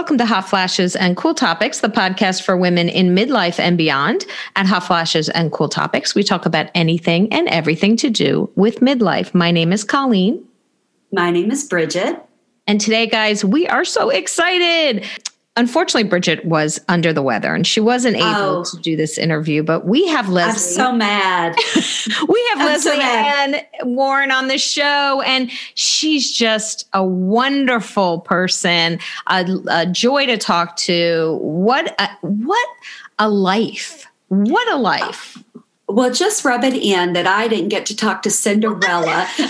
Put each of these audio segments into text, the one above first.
Welcome to Hot Flashes and Cool Topics, the podcast for women in midlife and beyond. At Hot Flashes and Cool Topics, we talk about anything and everything to do with midlife. My name is Colleen. My name is Bridget. And today, guys, we are so excited. Unfortunately, Bridget was under the weather and she wasn't able oh. to do this interview, but we have Leslie. I'm so mad. we have I'm Leslie so Ann Warren on the show, and she's just a wonderful person, a, a joy to talk to. What a, what a life. What a life. Well, just rub it in that I didn't get to talk to Cinderella. just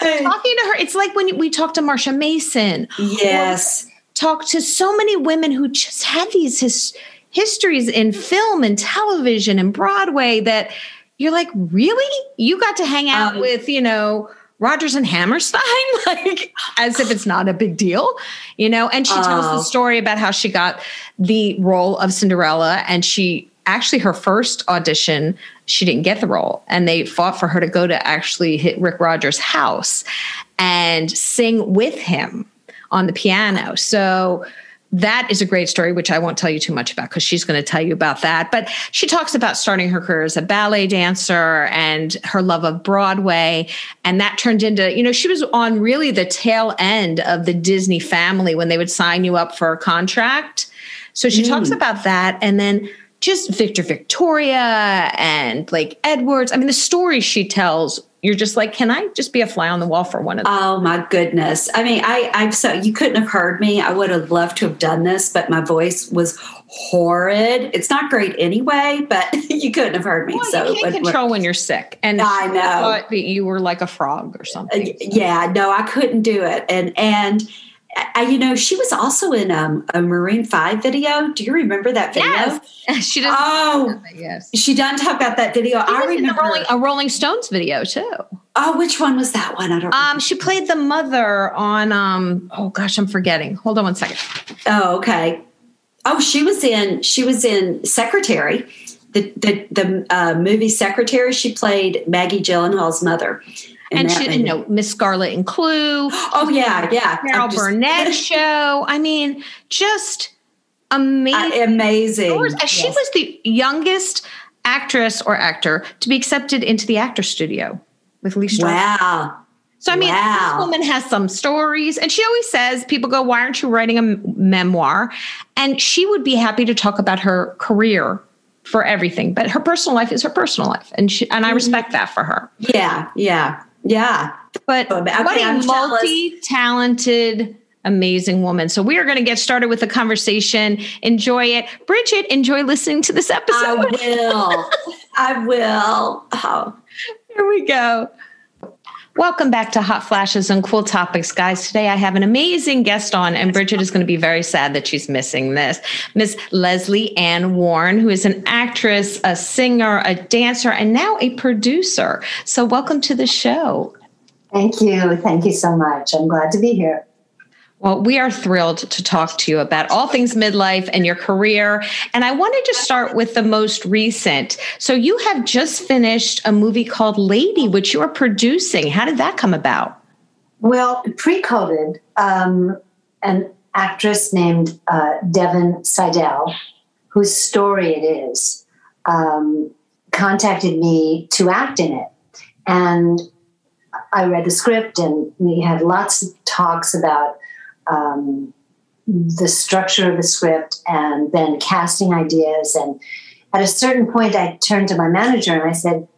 talking to her. It's like when we talk to Marsha Mason. Yes. Talk to so many women who just have these his, histories in film and television and Broadway that you're like, really? You got to hang out um, with, you know, Rodgers and Hammerstein, like as if it's not a big deal, you know? And she tells the oh. story about how she got the role of Cinderella and she actually her first audition she didn't get the role and they fought for her to go to actually Richard Rodgers' house and sing with him on the piano so that is a great story, which I won't tell you too much about because she's going to tell you about that. But she talks about starting her career as a ballet dancer and her love of Broadway. And that turned into, you know, she was on really the tail end of the Disney family when they would sign you up for a contract. So she mm. talks about that. And then just Victor Victoria and Blake Edwards. I mean, the stories she tells, you're just like, can I just be a fly on the wall for one of them? Oh my goodness. I mean, I, I'm so you couldn't have heard me. I would have loved to have done this, but my voice was horrid. It's not great anyway, but you couldn't have heard me. Well, so you can't control when you're sick. And I know thought that you were like a frog or something. Uh, yeah, no, I couldn't do it. And and I, you know, she was also in um, a Maroon Five video. Do you remember that video? Yes, she does. Oh, yes, she doesn't talk about that video. She I remember Rolling, a Rolling Stones video too. Oh, which one was that one? I don't. Um, she played the mother on. Um, oh gosh, I'm forgetting. Hold on one second. Oh, okay. Oh, she was in. She was in Secretary, the the the uh, movie Secretary. She played Maggie Gyllenhaal's mother and she, you know, Miss Scarlet and Clue. Oh yeah, yeah. Carol just, Burnett show. I mean, just amazing. Uh, amazing. Yes. She was the youngest actress or actor to be accepted into the actor studio with Lee Strasberg. Wow. So I mean, wow. this woman has some stories, and she always says, "People go, why aren't you writing a memoir?" And she would be happy to talk about her career for everything, but her personal life is her personal life, and she and I mm-hmm. respect that for her. Yeah, yeah. Yeah. Oh, but okay, what a multi talented, amazing woman. So we are going to get started with the conversation. Enjoy it. Bridget, enjoy listening to this episode. I will. I will. Oh. Here we go. Welcome back to Hot Flashes and Cool Topics, guys. Today I have an amazing guest on, and Bridget is going to be very sad that she's missing this. Miss Lesley Ann Warren, who is an actress, a singer, a dancer, and now a producer. So, welcome to the show. Thank you. Thank you so much. I'm glad to be here. Well, we are thrilled to talk to you about all things midlife and your career. And I wanted to start with the most recent. So, you have just finished a movie called Lady, which you are producing. How did that come about? Well, pre COVID, um, an actress named uh, Devon Seidel, whose story it is, um, contacted me to act in it. And I read the script, and we had lots of talks about um, the structure of the script and then casting ideas. And at a certain point, I turned to my manager and I said,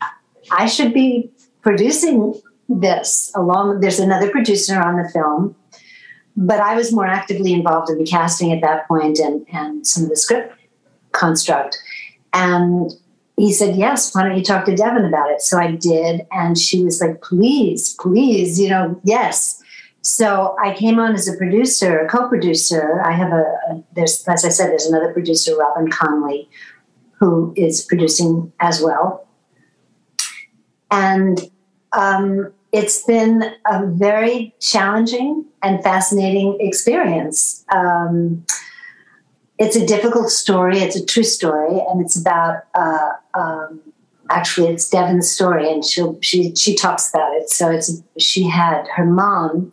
I should be producing this along. There's another producer on the film, but I was more actively involved in the casting at that point and, and some of the script construct. And he said, Yes, why don't you talk to Devon about it? So I did. And she was like, Please, please, you know, yes. So I came on as a producer, a co-producer. I have a, there's as I said, there's another producer, Robin Conley, who is producing as well. And um, it's been a very challenging and fascinating experience. Um, it's a difficult story. It's a true story, and it's about uh, um, actually it's Devon's story, and she she she talks about it. So it's she had her mom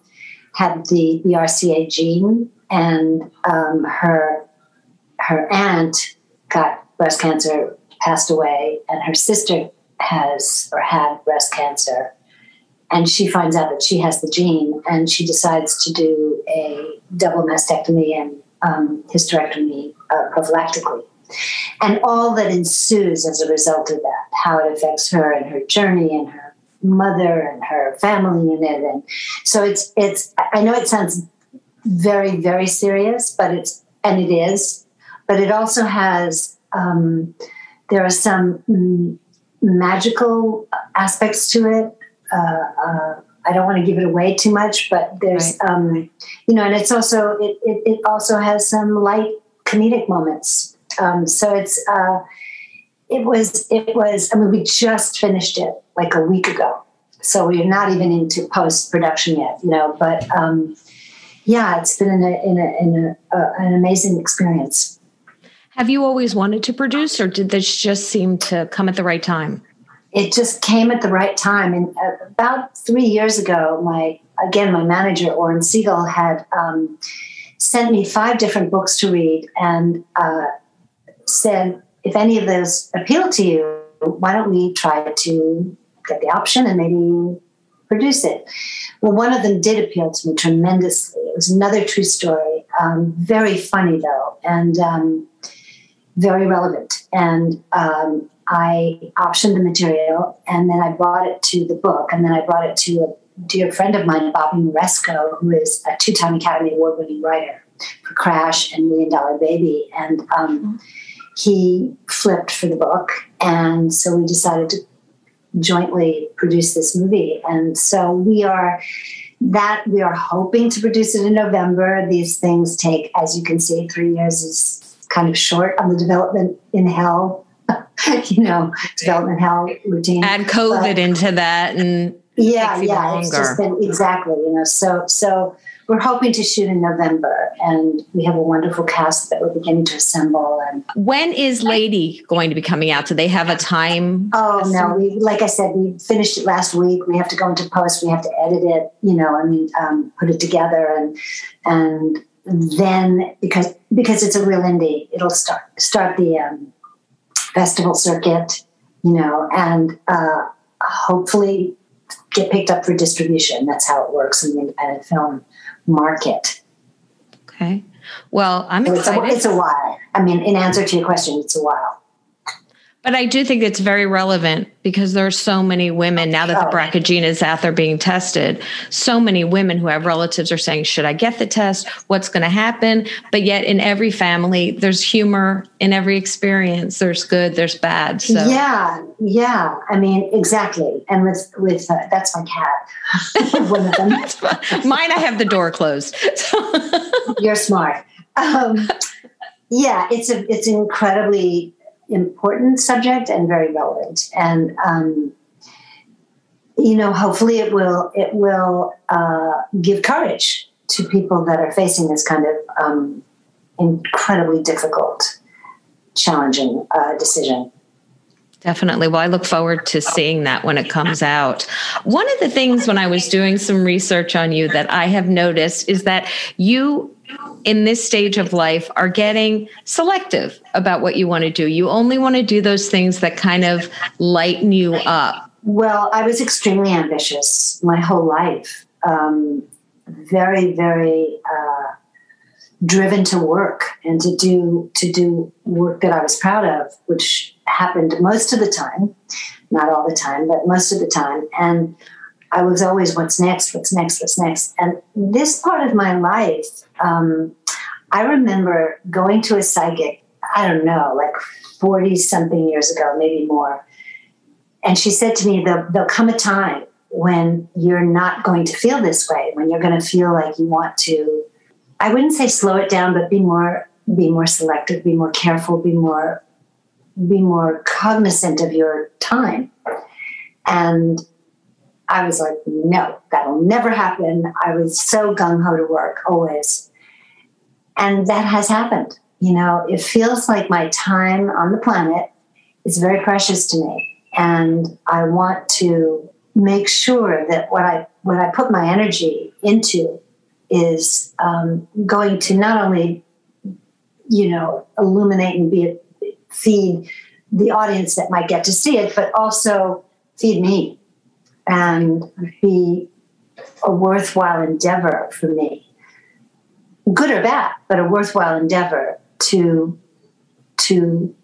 had the BRCA gene, and um, her her aunt got breast cancer, passed away, and her sister has or had breast cancer. And she finds out that she has the gene, and she decides to do a double mastectomy and um, hysterectomy uh, prophylactically. And all that ensues as a result of that, how it affects her and her journey and her mother and her family in it. And so it's, it's, I know it sounds very, very serious, but it's, and it is, but it also has, um, there are some mm, magical aspects to it. Uh, uh, I don't want to give it away too much, but there's, right. um, you know, and it's also it, it, it, also has some light comedic moments. Um, so it's uh, it was it was. I mean, we just finished it like a week ago, so we're not even into post production yet, you know. But um, yeah, it's been in a, in, a, in a, uh, an amazing experience. Have you always wanted to produce, or did this just seem to come at the right time? It just came at the right time. And uh, about three years ago, my again my manager Oren Siegel had um, sent me five different books to read and uh, said, if any of those appeal to you, why don't we try to get the option and maybe produce it? Well, one of them did appeal to me tremendously. It was another true story, um, very funny though, and um, very relevant. And um, I optioned the material and then I brought it to the book. And then I brought it to a dear friend of mine, Bobby Moresco, who is a two time Academy Award winning writer for Crash and Million Dollar Baby. And um, he flipped for the book. And so we decided to jointly produce this movie. And so we are that we are hoping to produce it in November. These things take, as you can see, three years is kind of short on the development in hell, you know, development hell routine. Add COVID but, into that and yeah, yeah, it's just been exactly, you know, so so we're hoping to shoot in November, and we have a wonderful cast that we're beginning to assemble. And when is Lady going to be coming out? Do they have a time? Oh no, we like I said, we finished it last week. We have to go into post. We have to edit it. You know, I mean, um, put it together, and and then because because it's a real indie, it'll start start the um, festival circuit. You know, and uh, hopefully get picked up for distribution. That's how it works in the independent film market. Okay. Well, I'm so excited. It's a, it's a while. I mean, in answer to your question, it's a while. But I do think it's very relevant because there are so many women now that the oh. BRCA gene is out there being tested. So many women who have relatives are saying, "Should I get the test? What's going to happen?" But yet, in every family, there's humor in every experience. There's good, there's bad. So yeah, yeah. I mean, exactly. And with with uh, that's my cat. One of them. Mine, I have the door closed. You're smart. Um, yeah, it's a it's incredibly important subject and very relevant. And um, you know, hopefully, it will it will uh, give courage to people that are facing this kind of um, incredibly difficult, challenging uh, decision. Definitely. Well, I look forward to seeing that when it comes out. One of the things when I was doing some research on you that I have noticed is that you in this stage of life are getting selective about what you want to do. You only want to do those things that kind of lighten you up. Well, I was extremely ambitious my whole life. Um, very, very uh, driven to work and to do to do work that I was proud of, which happened most of the time, not all the time, but most of the time. And I was always, what's next? What's next? What's next? And this part of my life, um, I remember going to a psychic, I don't know, like 40 something years ago, maybe more. And she said to me, there'll, there'll come a time when you're not going to feel this way, when you're going to feel like you want to, I wouldn't say slow it down, but be more, be more selective, be more careful, be more, be more cognizant of your time. And I was like, no, that'll never happen. I was so gung ho to work always. And that has happened. You know, it feels like my time on the planet is very precious to me. And I want to make sure that what I what I put my energy into is um, going to not only, you know, illuminate and be feed the audience that might get to see it, but also feed me and be a worthwhile endeavor for me, good or bad, but a worthwhile endeavor to to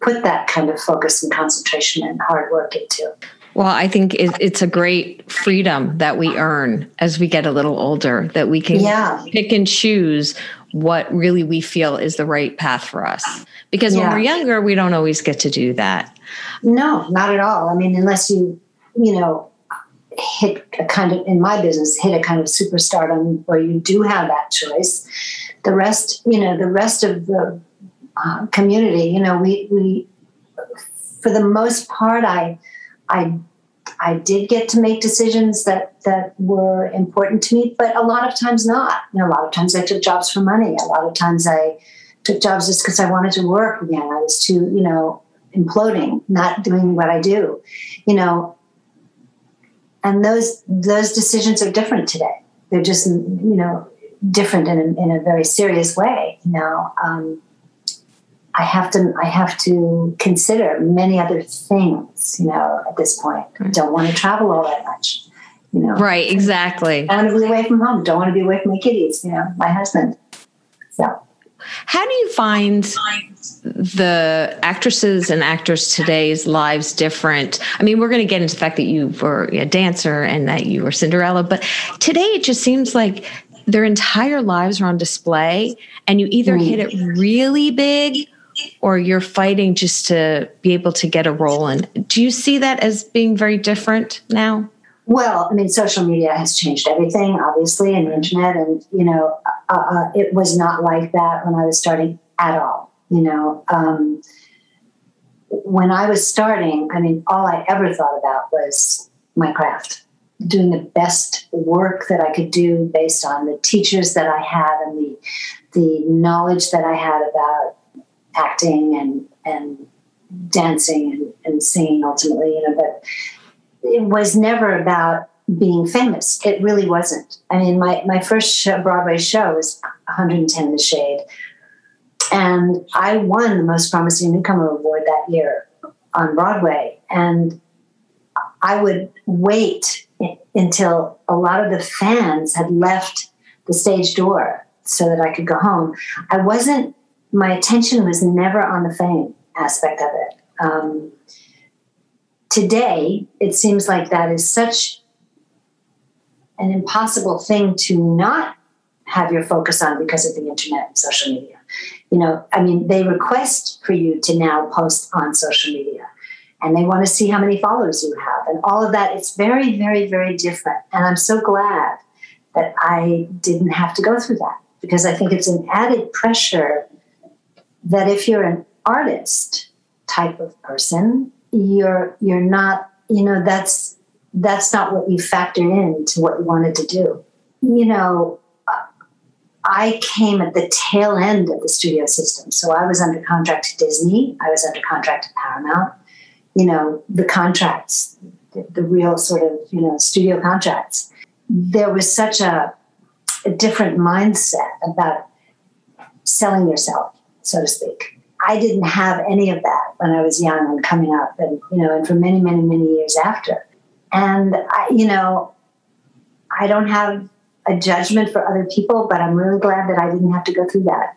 put that kind of focus and concentration and hard work into. Well, I think it's a great freedom that we earn as we get a little older, that we can yeah. pick and choose what really we feel is the right path for us. Because yeah. when we're younger, we don't always get to do that. No, not at all. I mean, unless you, you know, hit a kind of, in my business, hit a kind of superstardom where you do have that choice. The rest, you know, the rest of the uh, community, you know, we, we, for the most part, I, I I did get to make decisions that that were important to me, but a lot of times not. You know, a lot of times I took jobs for money. A lot of times I took jobs just because I wanted to work again. I was too, you know, imploding, not doing what I do. You know, and those those decisions are different today. They're just you know different in a, in a very serious way. You know. Um, I have to I have to consider many other things, you know, at this point. Right. Don't want to travel all that much. You know. Right, exactly. I want to be away from home. Don't want to be away from my kiddies, you know, my husband. So how do you find the actresses and actors today's lives different? I mean, we're going to get into the fact that you were a dancer and that you were Cinderella, but today it just seems like their entire lives are on display and you either hit it really big or you're fighting just to be able to get a role in. Do you see that as being very different now? Well, I mean, social media has changed everything, obviously, and the internet, and you know, uh, uh, it was not like that when I was starting at all. You know, um, when I was starting, I mean, all I ever thought about was my craft, doing the best work that I could do based on the teachers that I had and the the knowledge that I had about acting and and dancing and, and singing ultimately, you know, but it was never about being famous. It really wasn't. I mean, my, my first show, Broadway show was 110 in the Shade. And I won the Most Promising Newcomer Award that year on Broadway. And I would wait until a lot of the fans had left the stage door so that I could go home. I wasn't my attention was never on the fame aspect of it. Um, today, it seems like that is such an impossible thing to not have your focus on because of the internet and social media. You know, I mean, they request for you to now post on social media and they want to see how many followers you have and all of that. It's very, very, very different. And I'm so glad that I didn't have to go through that because I think it's an added pressure that if you're an artist type of person, you're you're not, you know, that's that's not what you factored in to what you wanted to do. You know, I came at the tail end of the studio system. So I was under contract to Disney, I was under contract to Paramount. You know, the contracts, the, the real sort of, you know, studio contracts. There was such a, a different mindset about selling yourself so to speak. I didn't have any of that when I was young and coming up, and you know, and for many, many, many years after. And I, you know, I don't have a judgment for other people, but I'm really glad that I didn't have to go through that.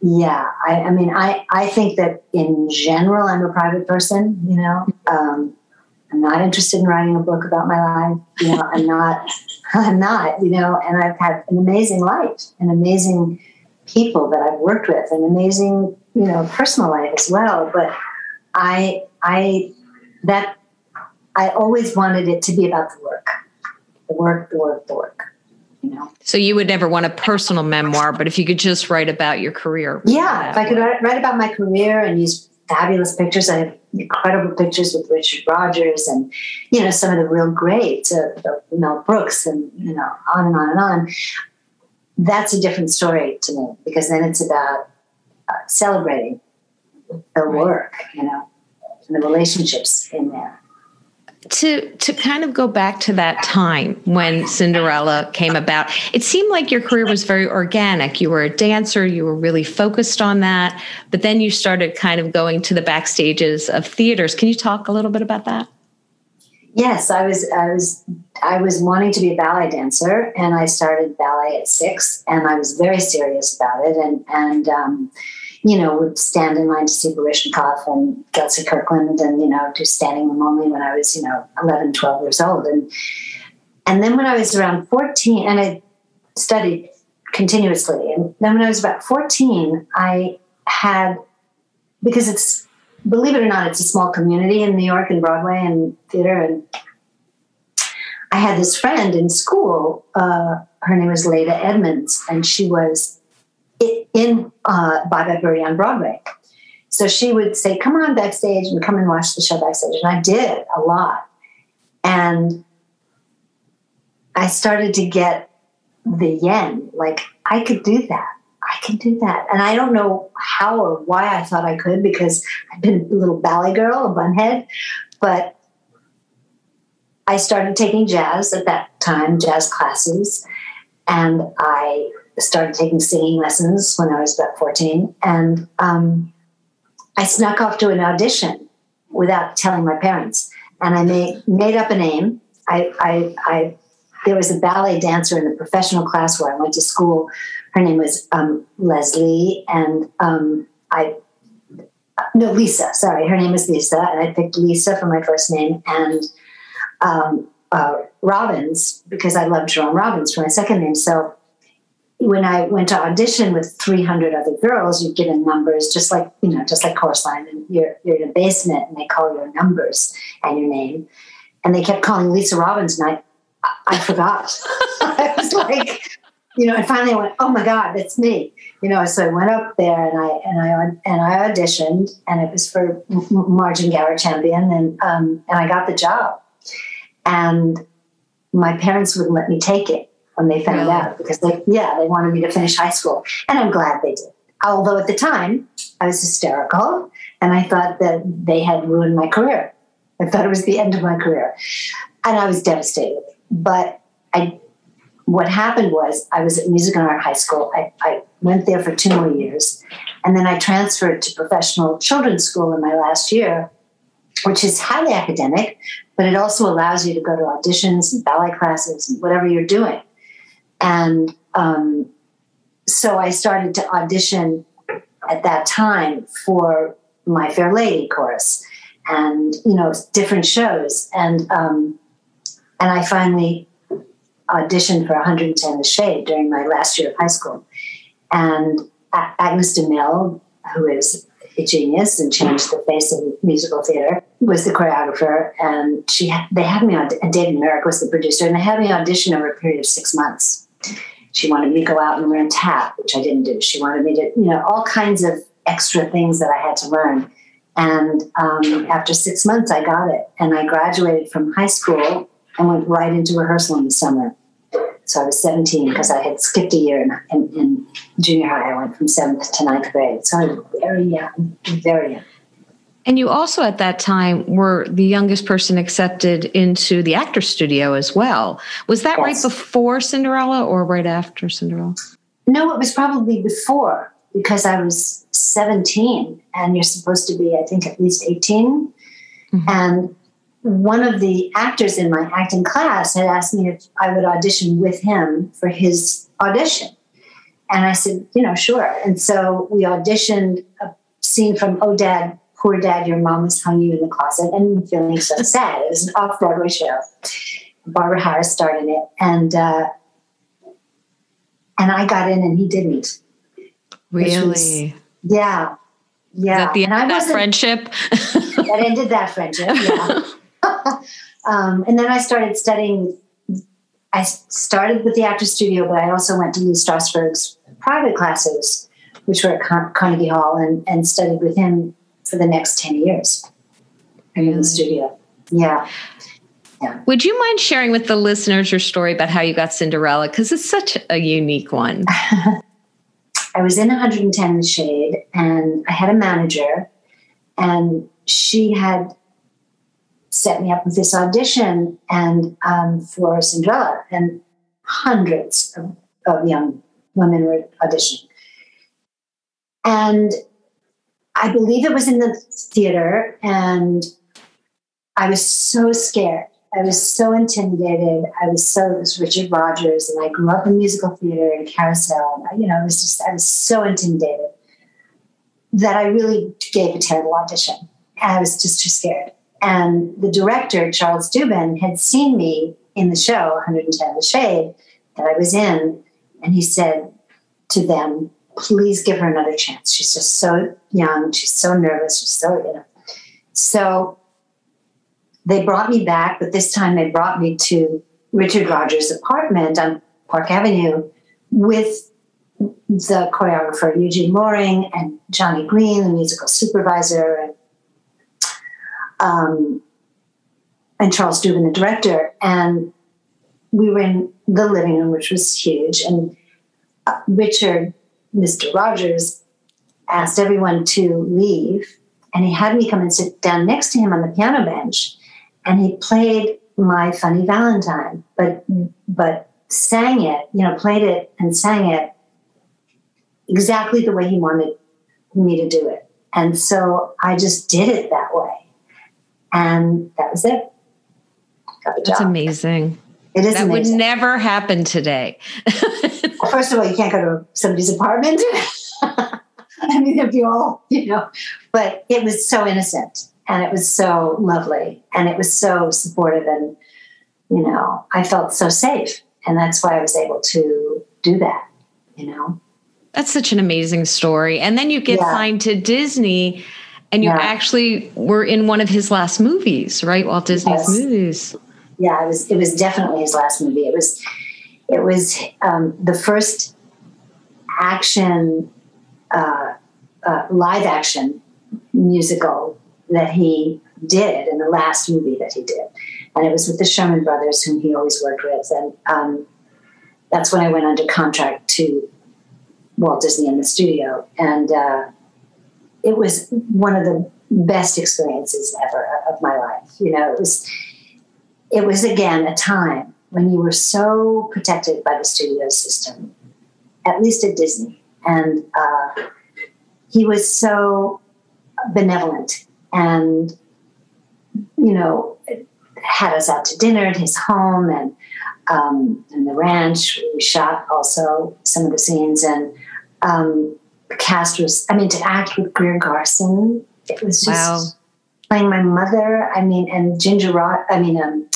Yeah, I, I mean, I, I think that in general, I'm a private person. You know, um, I'm not interested in writing a book about my life. You know, I'm not. I'm not. You know, and I've had an amazing life, an amazing people that I've worked with, an amazing, you know, personal life as well. But I, I, that, I always wanted it to be about the work, the work, the work, the work. You know? So you would never want a personal memoir, but if you could just write about your career. Yeah, if I could write, about my career and use fabulous pictures. I have incredible pictures with Richard Rodgers and, you know, some of the real greats, uh, Mel Brooks and, you know, on and on and on that's a different story to me because then it's about celebrating the work, you know, and the relationships in there. to to kind of go back to that time when Cinderella came about, it seemed like your career was very organic. You were a dancer, you were really focused on that, but then you started kind of going to the backstages of theaters. Can you talk a little bit about that? Yes, I was I was I was wanting to be a ballet dancer, and I started ballet at six, and I was very serious about it, and and um, you know would stand in line to see Baryshnikov and Gelsey Kirkland, and you know do standing room only when I was you know 11, 12 years old, and and then when I was around fourteen, and I studied continuously, and then when I was about fourteen, I had because it's believe it or not, it's a small community in New York and Broadway and theater. And I had this friend in school. Uh, her name was Leda Edmonds, and she was in uh, Bye Bye on Broadway. So she would say, "Come on backstage and come and watch the show backstage," and I did a lot. And I started to get the yen, like I could do that. I can do that. And I don't know how or why I thought I could because I've been a little ballet girl, a bunhead, but I started taking jazz at that time, jazz classes, and I started taking singing lessons when I was about 14. And um, I snuck off to an audition without telling my parents. And I made, made up a name. I, I, I there was a ballet dancer in the professional class where I went to school. Her name was um, Leslie, and um, I no Lisa. Sorry, her name was Lisa, and I picked Lisa for my first name and um, uh, Robbins because I loved Jerome Robbins for my second name. So when I went to audition with 300 other girls, you get in numbers, just like you know, just like chorus line, and you're you're in a basement, and they call your numbers and your name, and they kept calling Lisa Robbins, and I I forgot. I was like, you know, and finally I went, oh my God, that's me. You know, so I went up there and I and I and I auditioned, and it was for Marge and Gower Champion, and um, and I got the job. And my parents wouldn't let me take it when they found really? out because they yeah they wanted me to finish high school, and I'm glad they did. Although at the time I was hysterical, and I thought that they had ruined my career. I thought it was the end of my career, and I was devastated but I, what happened was I was at Music and Art High School. I, I went there for two more years. And then I transferred to professional children's school in my last year, which is highly academic, but it also allows you to go to auditions and ballet classes and whatever you're doing. And um, so I started to audition at that time for My Fair Lady chorus and, you know, different shows. And um, and I finally auditioned for 110 The Shade during my last year of high school. And Agnes de Mille, who is a genius and changed the face of musical theater, was the choreographer. And she they had me on, and David Merrick was the producer, and they had me audition over a period of six months. She wanted me to go out and learn tap, which I didn't do. She wanted me to, you know, all kinds of extra things that I had to learn. And um, after six months, I got it. And I graduated from high school and went right into rehearsal in the summer. So I was 17 because I had skipped a year in, in, in, junior high. I went from seventh to ninth grade. So I was very young, very young. And you also at that time were the youngest person accepted into the actor studio as well. Was that yes. right before Cinderella or right after Cinderella? No, it was probably before because I was 17 and you're supposed to be, I think, at least 18. Mm-hmm. And one of the actors in my acting class had asked me if I would audition with him for his audition. And I said, you know, sure. And so we auditioned a scene from Oh Dad, Poor Dad, Your Mom has hung you in the closet and feeling so sad. It was an off Broadway show. Barbara Harris starred in it. And, uh, and I got in and he didn't. Really? Was, yeah. Yeah. Is that the end of that friendship? that ended that friendship. Yeah. um, and then I started studying. I started with the Actors Studio, but I also went to Lee Strasberg's private classes, which were at Car- Carnegie Hall, and, and studied with him for the next 10 years really? in the studio. Yeah. Yeah. Would you mind sharing with the listeners your story about how you got Cinderella? Because it's such a unique one. I was in 110 in the Shade, and I had a manager, and she had set me up with this audition and um, for Cinderella, and hundreds of, of young women were auditioning. And I believe it was in the theater, and I was so scared. I was so intimidated. I was so it was Richard Rodgers, and I grew up in musical theater and carousel. And, you know, it was just I was so intimidated that I really gave a terrible audition. I was just too scared. And the director, Charles Dubin, had seen me in the show 110 The Shade that I was in, and he said to them, please give her another chance. She's just so young. She's so nervous. She's so, you know. So they brought me back, but this time they brought me to Richard Rodgers' apartment on Park Avenue with the choreographer Eugene Loring and Johnny Green, the musical supervisor, and, um, and Charles Dubin, the director. And we were in the living room, which was huge. And uh, Richard Mr. Rodgers asked everyone to leave, and he had me come and sit down next to him on the piano bench, and he played my Funny Valentine, but but sang it, you know, played it and sang it exactly the way he wanted me to do it. And so I just did it that way. And that was it. That's amazing. It is that amazing. would never happen today. well, first of all, you can't go to somebody's apartment. I mean, if you all, you know, but it was so innocent and it was so lovely and it was so supportive and, you know, I felt so safe. And that's why I was able to do that, you know. That's such an amazing story. And then you get yeah. signed to Disney and you yeah. actually were in one of his last movies, right? Walt Disney's yes. movies yeah, it was it was definitely his last movie. It was it was um, the first action uh, uh, live action musical that he did in the last movie that he did, and it was with the Sherman Brothers, whom he always worked with, and um, that's when I went under contract to Walt Disney in the studio, and uh, it was one of the best experiences ever of my life. You know, it was it was again a time when you were so protected by the studio system, at least at Disney. And uh, he was so benevolent and, you know, had us out to dinner at his home and um, in the ranch. We shot also some of the scenes, and um, the cast was, I mean, to act with Greer Garson, it was just. Playing my mother. I mean, and Ginger Rod. I mean, um,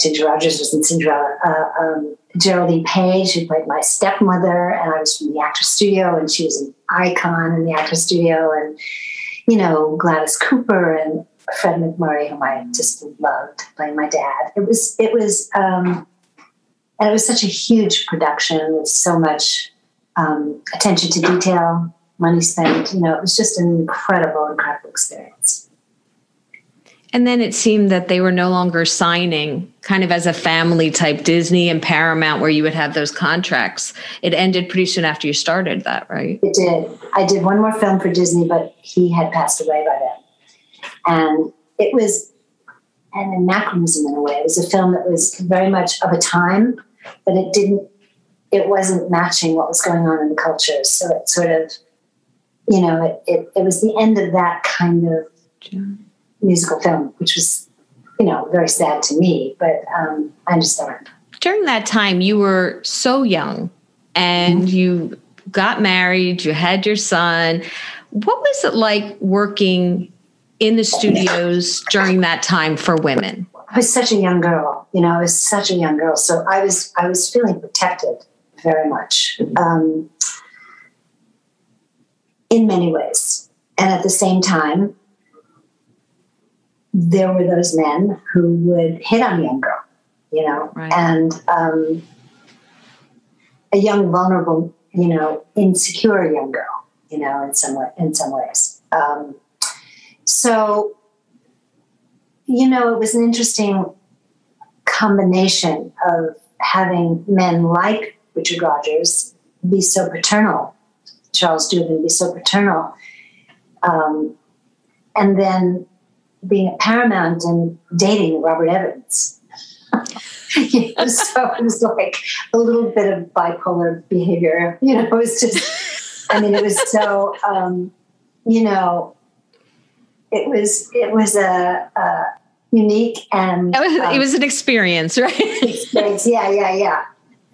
Ginger Rogers was in Cinderella. Uh, um, Geraldine Page, who played my stepmother, and I was from the actor studio, and she was an icon in the actor studio, and you know Gladys Cooper and Fred MacMurray, whom I just loved playing my dad. It was it was um, and it was such a huge production with so much um, attention to detail, money spent. You know, it was just an incredible, incredible experience. And then it seemed that they were no longer signing kind of as a family type Disney and Paramount where you would have those contracts. It ended pretty soon after you started that, right? It did. I did one more film for Disney, but he had passed away by then. And it was an anachronism in a way. It was a film that was very much of a time, but it didn't, it wasn't matching what was going on in the culture. So it sort of, you know, it, it, it was the end of that kind of. Musical film, which was, you know, very sad to me, but um, I understand. During that time, you were so young and mm-hmm. you got married, you had your son. What was it like working in the studios during that time for women? I was such a young girl, you know, I was such a young girl. So I was, I was feeling protected very much um, in many ways. And at the same time, there were those men who would hit on a young girl, you know, right. and um, a young, vulnerable, you know, insecure young girl, you know, in some way, in some ways. Um, so, you know, it was an interesting combination of having men like Richard Rodgers be so paternal, Charles Dubin be so paternal, um, and then being at Paramount and dating Robert Evans. you know, so it was like a little bit of bipolar behavior. You know, it was just, I mean, it was so, um, you know, it was, it was a, a unique and. It was, um, it was an experience, right? experience. Yeah, yeah, yeah.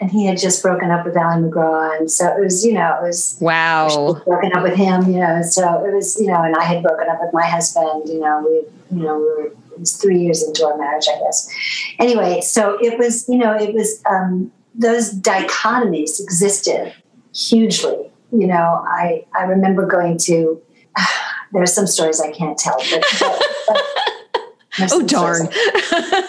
And he had just broken up with Ali MacGraw. And so it was, you know, it was wow. broken up with him, you know, so it was, you know, and I had broken up with my husband, you know, we, you know, we were, it was three years into our marriage, I guess. Anyway, so it was, you know, it was, um, those dichotomies existed hugely. You know, I, I remember going to, there are some stories I can't tell, but, but, but oh, darn.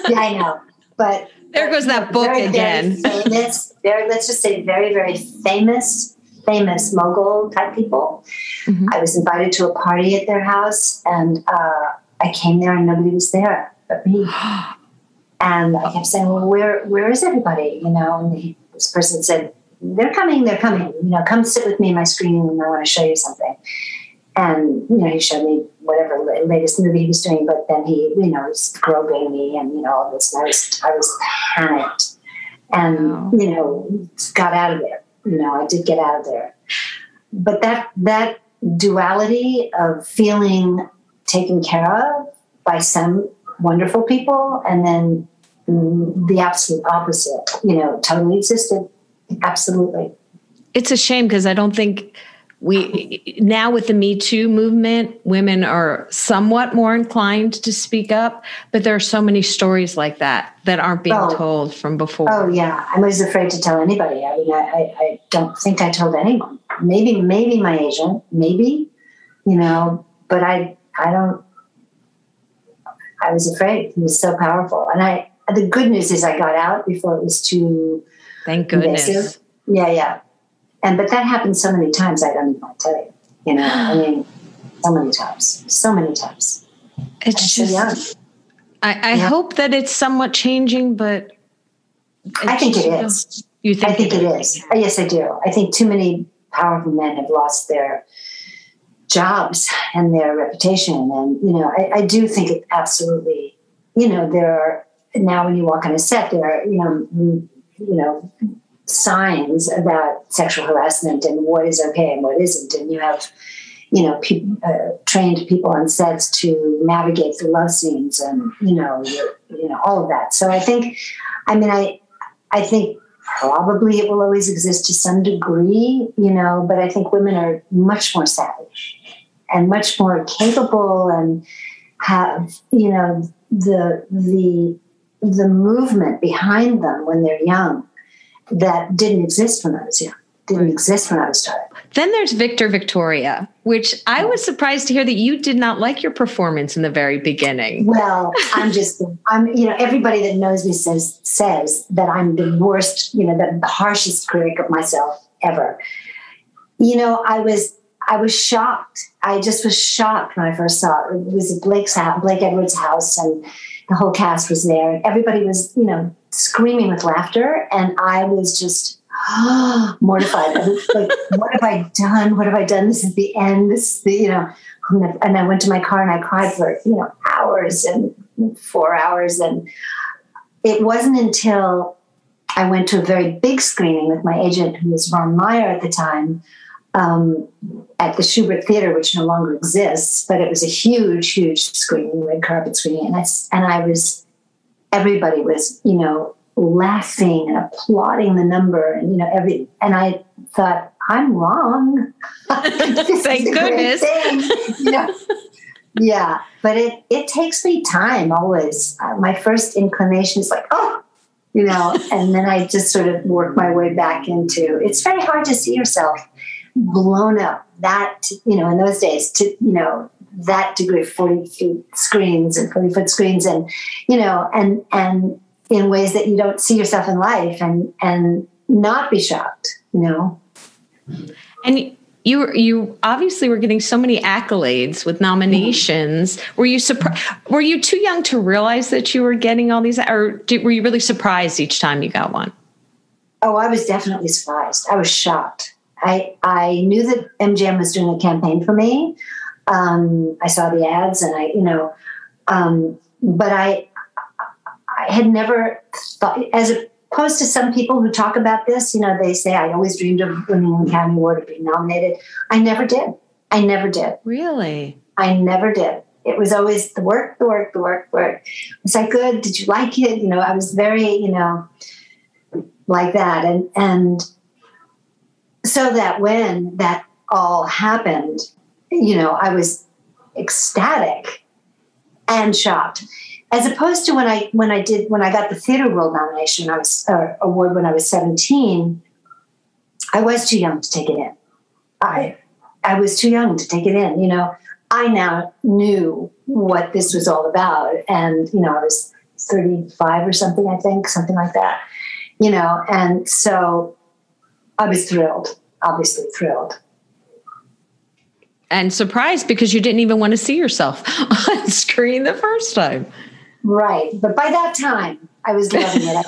yeah, I know. But there goes that book very, again. Very famous, very, let's just say very, very famous, famous mogul type people. Mm-hmm. I was invited to a party at their house and uh, I came there and nobody was there but me. and I kept saying, well, where, where is everybody? You know, and he, this person said, they're coming, they're coming, you know, come sit with me in my screening and I want to show you something. And, you know, he showed me whatever latest movie he was doing, but then he, you know, was groping me and, you know, all this. And I was, I was panicked and, wow. you know, got out of there. You know, I did get out of there. But that, that duality of feeling taken care of by some wonderful people and then mm, the absolute opposite, you know, totally existed. Absolutely. It's a shame because I don't think we now with the me too movement women are somewhat more inclined to speak up but there are so many stories like that that aren't being oh. told from before oh yeah i was afraid to tell anybody i mean I, I, I don't think i told anyone maybe maybe my agent maybe you know but i i don't i was afraid he was so powerful and i the good news is i got out before it was too thank goodness invasive. yeah yeah and but that happened so many times I don't even want to tell you. You know, I mean, so many times, so many times. It's just. So I, I yeah. hope that it's somewhat changing, but I think it is. You think? I think it is. is. Uh, yes, I do. I think too many powerful men have lost their jobs and their reputation, and you know, I, I do think it absolutely. You know, there are now when you walk on a set, there are you know, you know, signs about sexual harassment and what is okay and what isn't. And you have, you know, pe- uh, trained people on sets to navigate the love scenes and you know, you know, all of that. So I think, I mean, I, I think probably it will always exist to some degree, you know, but I think women are much more savage and much more capable and have, you know, the the the movement behind them when they're young that didn't exist when I was young, didn't exist when I was starting. Then there's Victor Victoria, which I was surprised to hear that you did not like your performance in the very beginning. Well, I'm just, I'm, you know, everybody that knows me says says that I'm the worst, you know, the, the harshest critic of myself ever. You know, I was I was shocked. I just was shocked when I first saw it. It was Blake's house, Blake Edwards' house, and the whole cast was there, and everybody was, you know, screaming with laughter, and I was just mortified. I was like, what have I done? What have I done? This is the end. This, the, you know, and I went to my car and I cried for you know hours and four hours, and it wasn't until I went to a very big screening with my agent, who was Ron Meyer at the time, um, at the Shubert Theater, which no longer exists, but it was a huge, huge screening, red carpet screening, and I and I was everybody was, you know, laughing and applauding the number and you know every and I thought I'm wrong. Thank goodness. you know? yeah, but it it takes me time always. Uh, my first inclination is like, oh, you know, and then I just sort of work my way back into. It's very hard to see yourself blown up that you know in those days to you know that degree 40 feet screens and 40 foot screens and you know and and in ways that you don't see yourself in life and and not be shocked you know and you you obviously were getting so many accolades with nominations. Mm-hmm. Were you surprised? Were you too young to realize that you were getting all these, or did, were you really surprised each time you got one? Oh, I was definitely surprised. I was shocked. I I knew that MGM was doing a campaign for me, um, I saw the ads and I, you know, Um, but I, I had never thought, as opposed to some people who talk about this, you know, they say, I always dreamed of winning an Academy Award or being nominated. I never did. I never did. Really? I never did. It was always the work, the work, the work, work. Was I good? Did you like it? You know, I was very, you know, like that. And and so that when that all happened, you know, I was ecstatic and shocked. As opposed to when I when I did when I got the Theater World nomination, I was uh, award when I was 17, I was too young to take it in. I I was too young to take it in, you know. I now knew what this was all about. And, you know, I was 35 or something, I think, something like that, you know, and so I was thrilled, obviously thrilled. And surprised because you didn't even want to see yourself on screen the first time. Right. But by that time, I was loving it.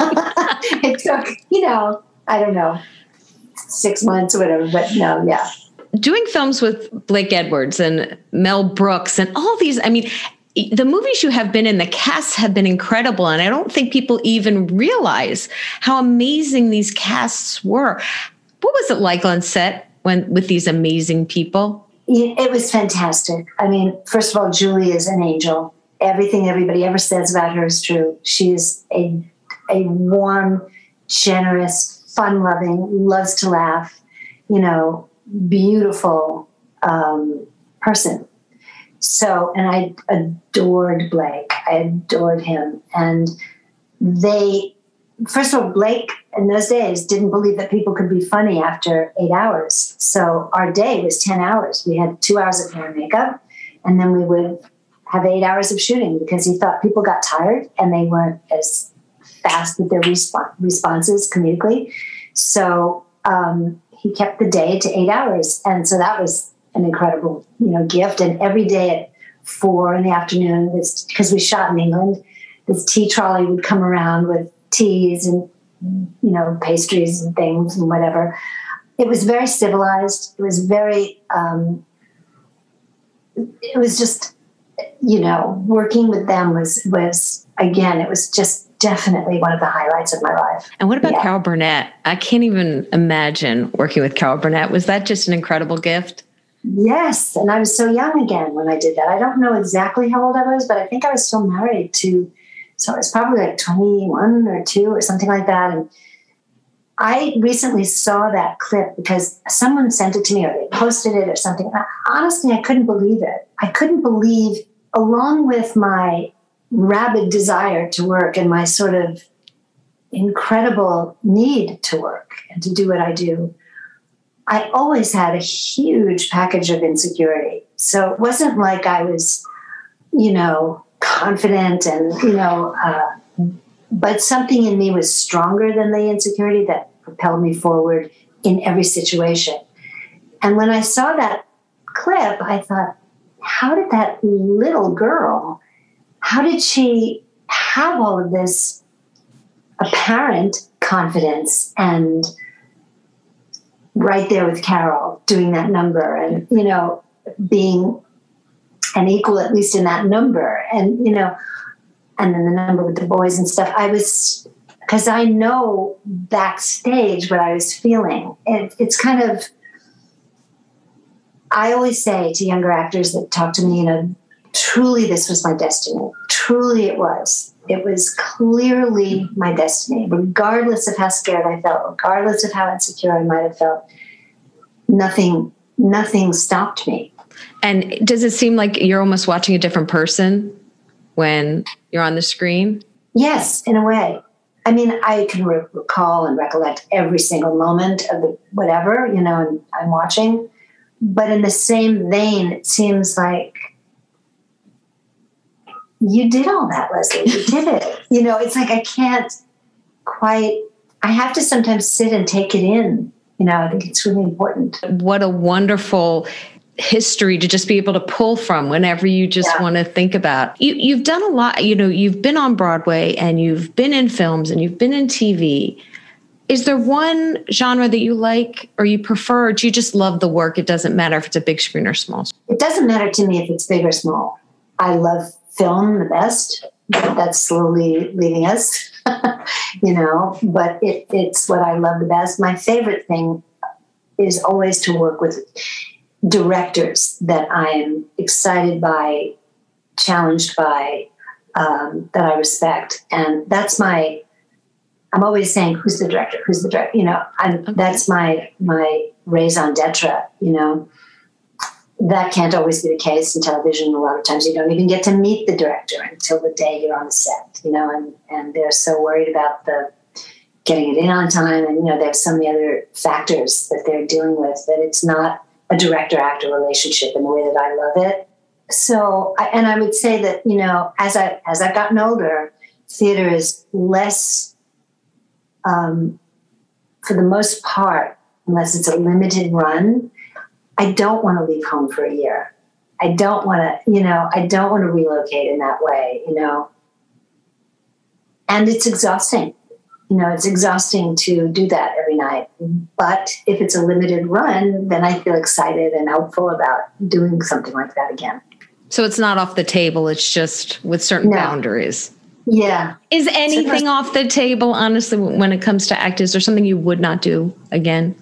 it took, you know, I don't know, six months or whatever, but no, yeah doing films with Blake Edwards and Mel Brooks and all these, I mean, the movies you have been in, the casts have been incredible. And I don't think people even realize how amazing these casts were. What was it like on set when with these amazing people? It was fantastic. I mean, first of all, Julie is an angel. Everything everybody ever says about her is true. She is a, a warm, generous, fun loving, loves to laugh, you know, beautiful um, person. So, and I adored Blake. I adored him. And they, first of all, Blake in those days didn't believe that people could be funny after eight hours. So our day was 10 hours. We had two hours of hair and makeup, and then we would have eight hours of shooting because he thought people got tired and they weren't as fast with their resp- responses comedically. So um, he kept the day to eight hours. And so that was an incredible, you know, gift. And every day at four in the afternoon, because we shot in England, this tea trolley would come around with teas and, you know, pastries and things and whatever. It was very civilized. It was very, um, it was just, you know, working with them was, was again, it was just definitely one of the highlights of my life. And what about yeah. Carol Burnett? I can't even imagine working with Carol Burnett. Was that just an incredible gift? Yes. And I was so young again when I did that. I don't know exactly how old I was, but I think I was still married to, so I was probably like 21 or 2 or something like that. And I recently saw that clip because someone sent it to me or they posted it or something. honestly, I couldn't believe it. I couldn't believe, along with my rabid desire to work and my sort of incredible need to work and to do what I do, I always had a huge package of insecurity. So it wasn't like I was, you know, confident and, you know, uh, but something in me was stronger than the insecurity that propelled me forward in every situation. And when I saw that clip, I thought, how did that little girl how did she have all of this apparent confidence and right there with Carol doing that number and, you know, being an equal at least in that number and, you know, and then the number with the boys and stuff. I was, because I know backstage what I was feeling. It, it's kind of, I always say to younger actors that talk to me, you know, truly this was my destiny. Truly it was. It was clearly my destiny, regardless of how scared I felt, regardless of how insecure I might have felt. Nothing, nothing stopped me. And does it seem like you're almost watching a different person when you're on the screen? Yes, in a way. I mean, I can re- recall and recollect every single moment of the whatever, you know, I'm watching. But in the same vein, it seems like you did all that, Lesley. You did it. you know, it's like I can't quite, I have to sometimes sit and take it in. You know, I think it's really important. What a wonderful history to just be able to pull from whenever you just yeah. want to think about. You you've done a lot, you know, you've been on Broadway and you've been in films and you've been in TV. Is there one genre that you like or you prefer? Or do you just love the work? It doesn't matter if it's a big screen or small? Screen. It doesn't matter to me if it's big or small I love film the best. That's slowly leaving us, you know, but it, it's what I love the best. My favorite thing is always to work with directors that I am excited by, challenged by, um, that I respect. And that's my, I'm always saying, who's the director? Who's the director? You know, okay. that's my, my raison d'etre, you know that can't always be the case in television. A lot of times you don't even get to meet the director until the day you're on set, you know, and, and they're so worried about the getting it in on time. And, you know, there's so many other factors that they're dealing with that it's not a director actor relationship in the way that I love it. So, and I would say that, you know, as I, as I've gotten older, theater is less, um, for the most part, unless it's a limited run, I don't want to leave home for a year. I don't want to, you know, I don't want to relocate in that way, you know. And it's exhausting. You know, it's exhausting to do that every night. But if it's a limited run, then I feel excited and hopeful about doing something like that again. So it's not off the table, it's just with certain no. boundaries. Yeah. Is anything off the table, honestly, when it comes to act? Is there something you would not do again?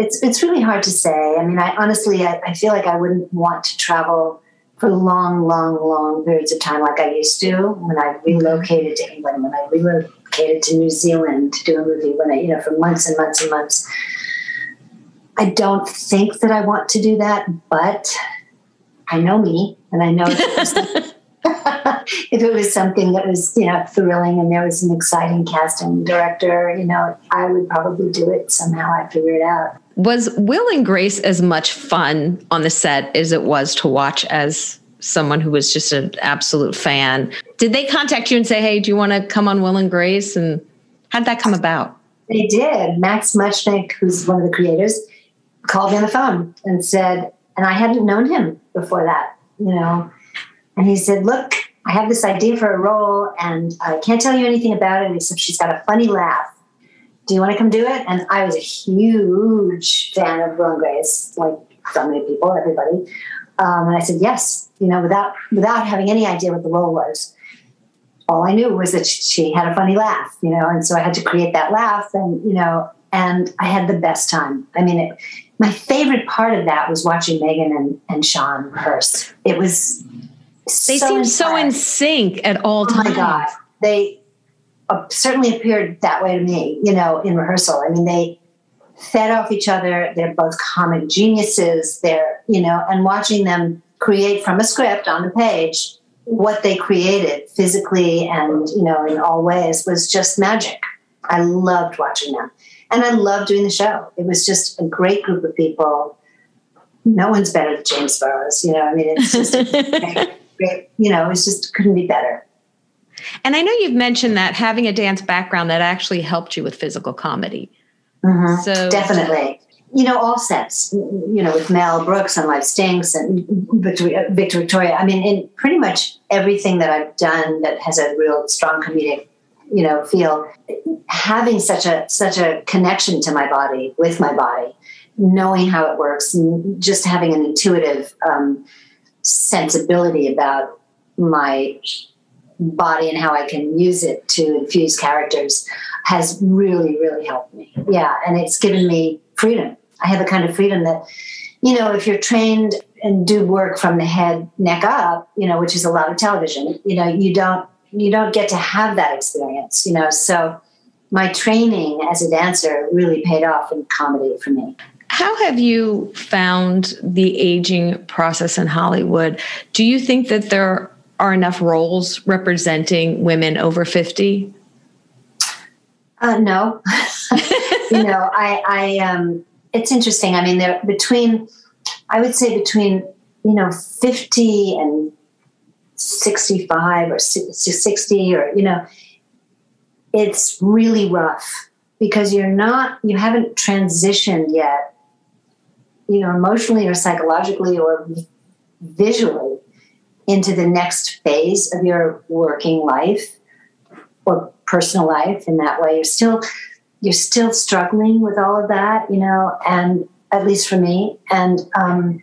It's it's really hard to say. I mean, I honestly, I, I, feel like I wouldn't want to travel for long, long, long periods of time like I used to when I mm-hmm. relocated to England, when I relocated to New Zealand to do a movie, when I, you know, for months and months and months. I don't think that I want to do that, but I know me, and I know if it was something that was, you know, thrilling and there was an exciting casting director, you know, I would probably do it somehow. I'd figure it out. Was Will and Grace as much fun on the set as it was to watch as someone who was just an absolute fan? Did they contact you and say, "Hey, do you want to come on Will and Grace?" And how'd that come about? They did. Max Mutchnick, who's one of the creators, called me on the phone and said, and I hadn't known him before that, you know, and he said, "Look, I have this idea for a role, and I can't tell you anything about it except she's got a funny laugh." Do you want to come do it? And I was a huge fan of Will and Grace, like so many people, everybody. Um, and I said yes, you know, without without having any idea what the role was. All I knew was that she had a funny laugh, you know, and so I had to create that laugh, and you know, and I had the best time. I mean, it, my favorite part of that was watching Megan and, and Sean rehearse. It was they so seemed so in sync at all times. Oh my god, they uh, certainly appeared that way to me, you know, in rehearsal. I mean, they fed off each other. They're both comic geniuses. They're, you know, and watching them create from a script on the page what they created physically and, you know, in all ways was just magic. I loved watching them. And I loved doing the show. It was just a great group of people. No one's better than James Burrows, you know. I mean, it's just great, great, you know, it's just couldn't be better. And I know you've mentioned that having a dance background that actually helped you with physical comedy. Mm-hmm. So definitely, you know, all sets. You know, with Mel Brooks and Life Stinks and Victor, Victor Victoria. I mean, in pretty much everything that I've done that has a real strong comedic, you know, feel. Having such a such a connection to my body with my body, knowing how it works, and just having an intuitive um, sensibility about my body and how I can use it to infuse characters has really, really helped me. Yeah. And it's given me freedom. I have a kind of freedom that, you know, if you're trained and do work from the head neck up, you know, which is a lot of television, you know, you don't you don't get to have that experience, you know. So my training as a dancer really paid off in comedy for me. How have you found the aging process in Hollywood? Do you think that there are enough roles representing women over 50? Uh, no. you know, I, I, um, it's interesting. I mean, there between, I would say between, you know, 50 and 65 or 60 or, you know, it's really rough because you're not, you haven't transitioned yet, you know, emotionally or psychologically or visually into the next phase of your working life or personal life in that way you're still you're still struggling with all of that you know and at least for me and um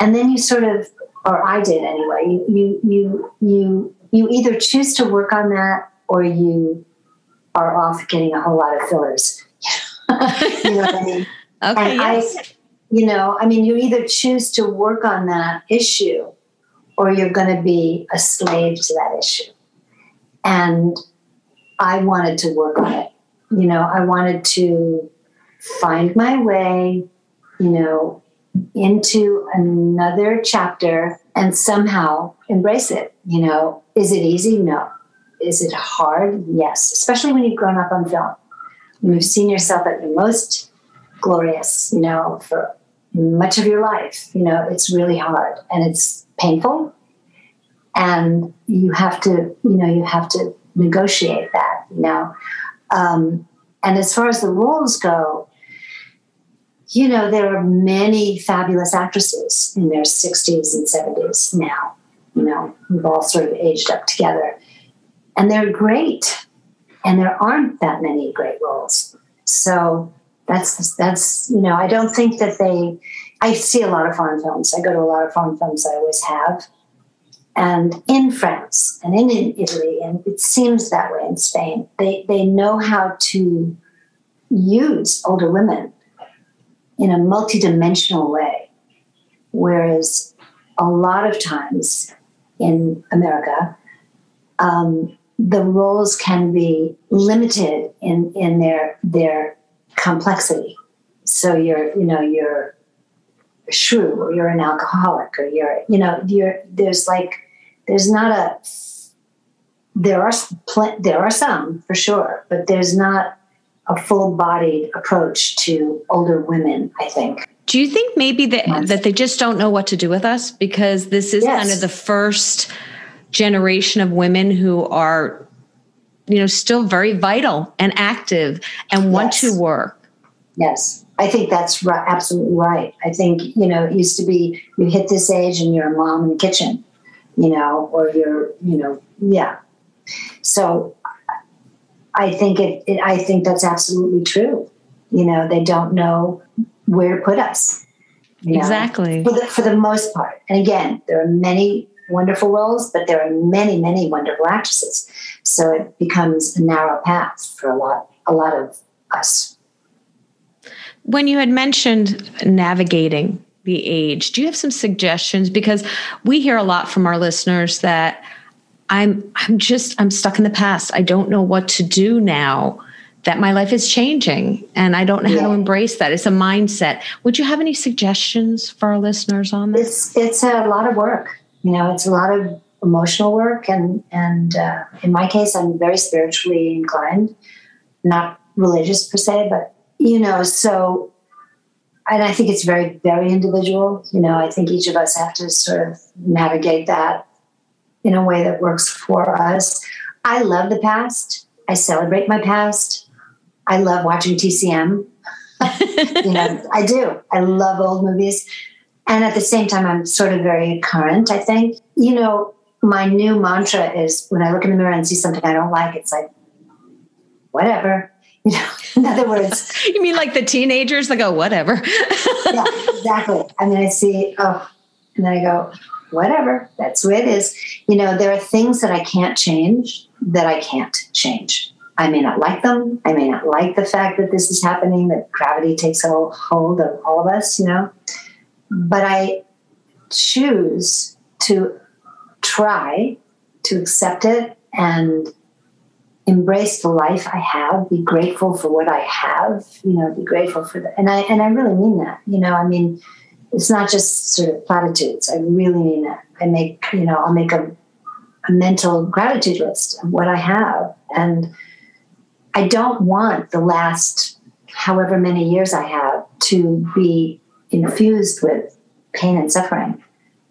and then you sort of or I did anyway. You you you you either choose to work on that or you are off getting a whole lot of fillers. you know what I mean? Okay. And yes. I, you know, I mean, you either choose to work on that issue or you're going to be a slave to that issue. And I wanted to work on it. You know, I wanted to find my way, you know, into another chapter and somehow embrace it. You know, is it easy? No. Is it hard? Yes, especially when you've grown up on film. When you've seen yourself at your most glorious, you know, for much of your life, you know, it's really hard and it's painful. And you have to, you know, you have to negotiate that, you know. Um, and as far as the roles go, you know, there are many fabulous actresses in their 60s and 70s now. You know, we've all sort of aged up together. And they're great. And there aren't that many great roles. So that's, that's, you know, I don't think that they, I see a lot of foreign films. I go to a lot of foreign films, I always have. And in France and in, Italy, and it seems that way in Spain, they, they know how to use older women in a multidimensional way. Whereas a lot of times in America, um, the roles can be limited in, in their their complexity. So you're, you know, you're shrew or you're an alcoholic or you're, you know, you're there's like there's not a there are pl- there are some for sure, but there's not a full-bodied approach to older women. I think. Do you think maybe that Yes. that they just don't know what to do with us because this is Yes. kind of the first generation of women who are you know still very vital and active and want Yes. to work. Yes, I think that's right, absolutely right. I think you know it used to be you hit this age and you're a mom in the kitchen, you know, or you're you know yeah. So I think it, it I think that's absolutely true. You know, they don't know where to put us. you know, Exactly. for the, for the most part. And again, there are many wonderful roles, but there are many, many wonderful actresses. So it becomes a narrow path for a lot, a lot of us. When you had mentioned navigating the age, do you have some suggestions? Because we hear a lot from our listeners that I'm I'm just I'm stuck in the past. I don't know what to do now that my life is changing and I don't know how to embrace that. It's a mindset. Would you have any suggestions for our listeners on this? It's it's a lot of work. You know, it's a lot of emotional work, and and uh, in my case, I'm very spiritually inclined, not religious per se, but you know, so. And I think it's very, very individual. You know, I think each of us have to sort of navigate that in a way that works for us. I love the past. I celebrate my past. I love watching TCM. you know, I do. I love old movies. And at the same time, I'm sort of very current, I think. You know, my new mantra is when I look in the mirror and see something I don't like, it's like, whatever. You know, in other words, You mean like the teenagers that go, whatever? yeah, exactly. And then I see, oh, and then I go, whatever, that's the way it is. You know, there are things that I can't change that I can't change. I may not like them. I may not like the fact that this is happening, that gravity takes a hold of all of us, you know. But I choose to try to accept it and embrace the life I have, be grateful for what I have, you know, be grateful for that. And I and I really mean that. You know, I mean, it's not just sort of platitudes. I really mean that. I make, you know, I'll make a, a mental gratitude list of what I have. And I don't want the last however many years I have to be infused with pain and suffering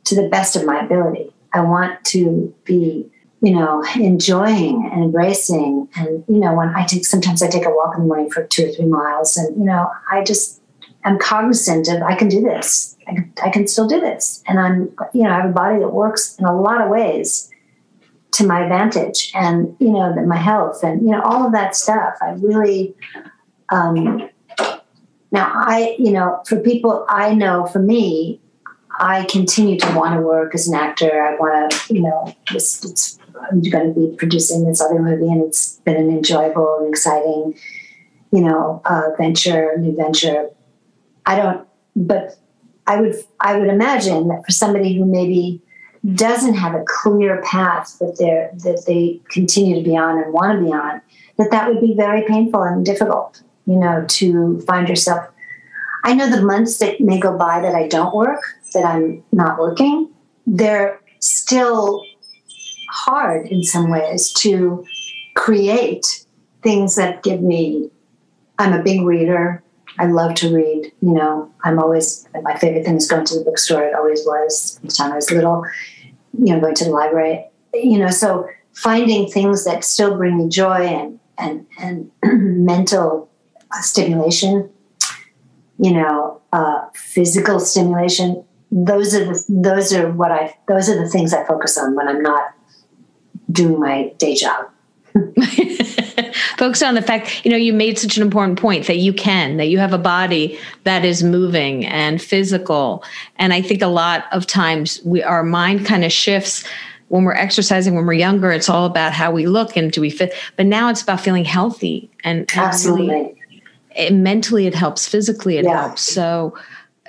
to the best of my ability. I want to be you know, enjoying and embracing. And, you know, when I take, sometimes I take a walk in the morning for two or three miles and, you know, I just am cognizant of I can do this. I can, I can still do this. And I'm, you know, I have a body that works in a lot of ways to my advantage and, you know, that my health and, you know, all of that stuff. I really, um, now I, you know, for people I know, for me, I continue to want to work as an actor. I want to, you know, this, it's, I'm going to be producing this other movie, and it's been an enjoyable and exciting, you know, uh, venture, new venture. I don't, but I would, I would imagine that for somebody who maybe doesn't have a clear path that they're that they continue to be on and want to be on, that that would be very painful and difficult. You know, to find yourself. I know the months that may go by that I don't work, that I'm not working, they're still hard in some ways to create things that give me. I'm a big reader. I love to read. You know, I'm always my favorite thing is going to the bookstore. It always was the time I was little. You know, going to the library. You know, so finding things that still bring me joy and and and mental stimulation. You know, uh, physical stimulation. Those are the those are what I those are the things I focus on when I'm not doing my day job. focus on the fact you know you made such an important point that you can that you have a body that is moving and physical and i think a lot of times we our mind kind of shifts when we're exercising when we're younger it's all about how we look and do we fit but now it's about feeling healthy and, absolutely really, it, mentally it helps physically it yeah. helps so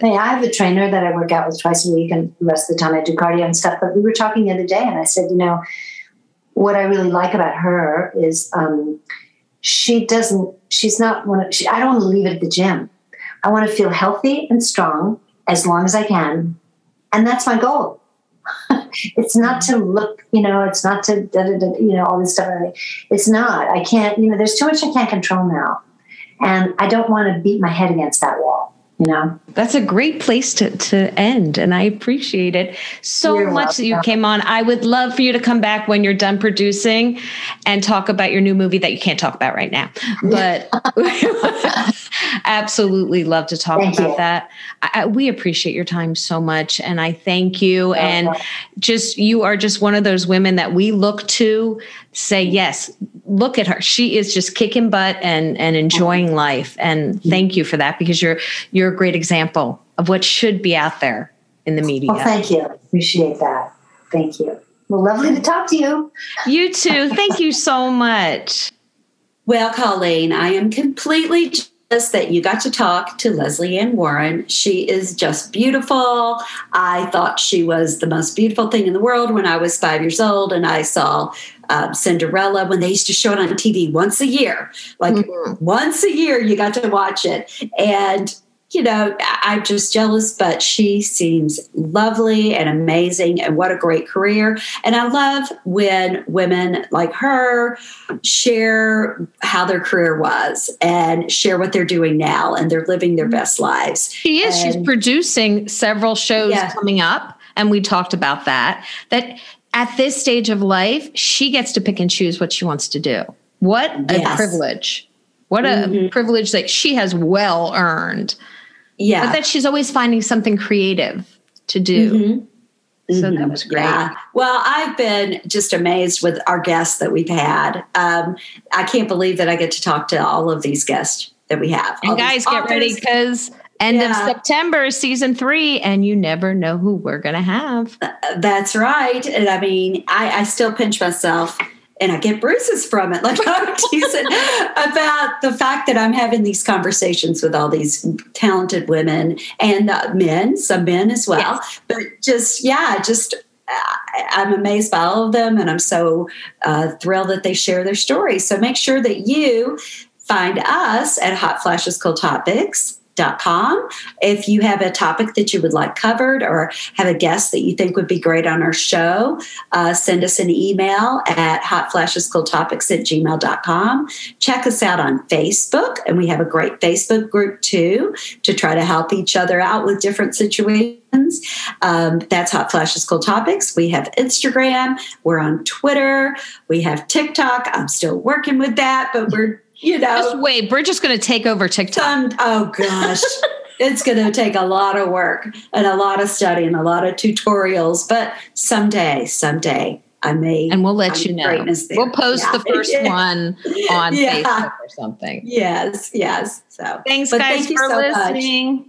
Hey, I have a trainer that I work out with twice a week, and the rest of the time I do cardio and stuff. But we were talking the other day, and I said, you know, what I really like about her is um, she doesn't, she's not one of, she, I don't want to leave it at the gym. I want to feel healthy and strong as long as I can. And that's my goal. it's not to look, you know, it's not to, da, da, da, you know, all this stuff. It's not. I can't, you know, there's too much I can't control now. And I don't want to beat my head against that wall you know that's a great place to, to end and i appreciate it so you're much welcome. that you came on i would love for you to come back when you're done producing and talk about your new movie that you can't talk about right now but absolutely love to talk thank about you. that. I, we appreciate your time so much and i thank you. And just you are just one of those women that we look to say yes look at her. She is just kicking butt and and enjoying life. And thank you for that because you're you're a great example of what should be out there in the media. Well thank you. Appreciate that. Thank you. Well lovely to talk to you. You too. Thank you so much. Well colleen i am completely that you got to talk to Lesley Ann Warren. She is just beautiful. I thought she was the most beautiful thing in the world when I was five years old, and I saw uh, Cinderella when they used to show it on TV once a year. Like mm-hmm. once a year, you got to watch it. And you know, I'm just jealous, but she seems lovely and amazing, and what a great career. And I love when women like her share how their career was and share what they're doing now, and they're living their best lives. She is. And, She's producing several shows yeah. coming up, and we talked about that. That at this stage of life, she gets to pick and choose what she wants to do. What yes. a privilege. What a mm-hmm. privilege that she has well earned. Yeah. But that she's always finding something creative to do. Mm-hmm. So mm-hmm. that was great. Yeah. Well, I've been just amazed with our guests that we've had. Um, I can't believe that I get to talk to all of these guests that we have. And guys, get authors. ready because end yeah. of September, season three, and you never know who we're going to have. Uh, that's right. And I mean, I, I still pinch myself and I get bruises from it. Like I'm teasing about the fact that I'm having these conversations with all these talented women and uh, men, some men as well. Yes. But just, yeah, just I'm amazed by all of them, and I'm so uh, thrilled that they share their stories. So make sure that you find us at Hot Flashes Cool Topics com. If you have a topic that you would like covered or have a guest that you think would be great on our show, uh, send us an email at hotflashescooltopics at gmail.com. Check us out on Facebook, and we have a great Facebook group too to try to help each other out with different situations. Um, that's Hot Flashes Cool Topics. We have Instagram, we're on Twitter, we have TikTok. I'm still working with that, but we're you know, just wait. We're just going to take over TikTok. Some, oh gosh, it's going to take a lot of work and a lot of study and a lot of tutorials. But someday, someday, I may. And we'll let I'm you know. We'll post yeah. the first one on yeah. Facebook or something. Yes, yes. So thanks, guys, thank for listening. Much.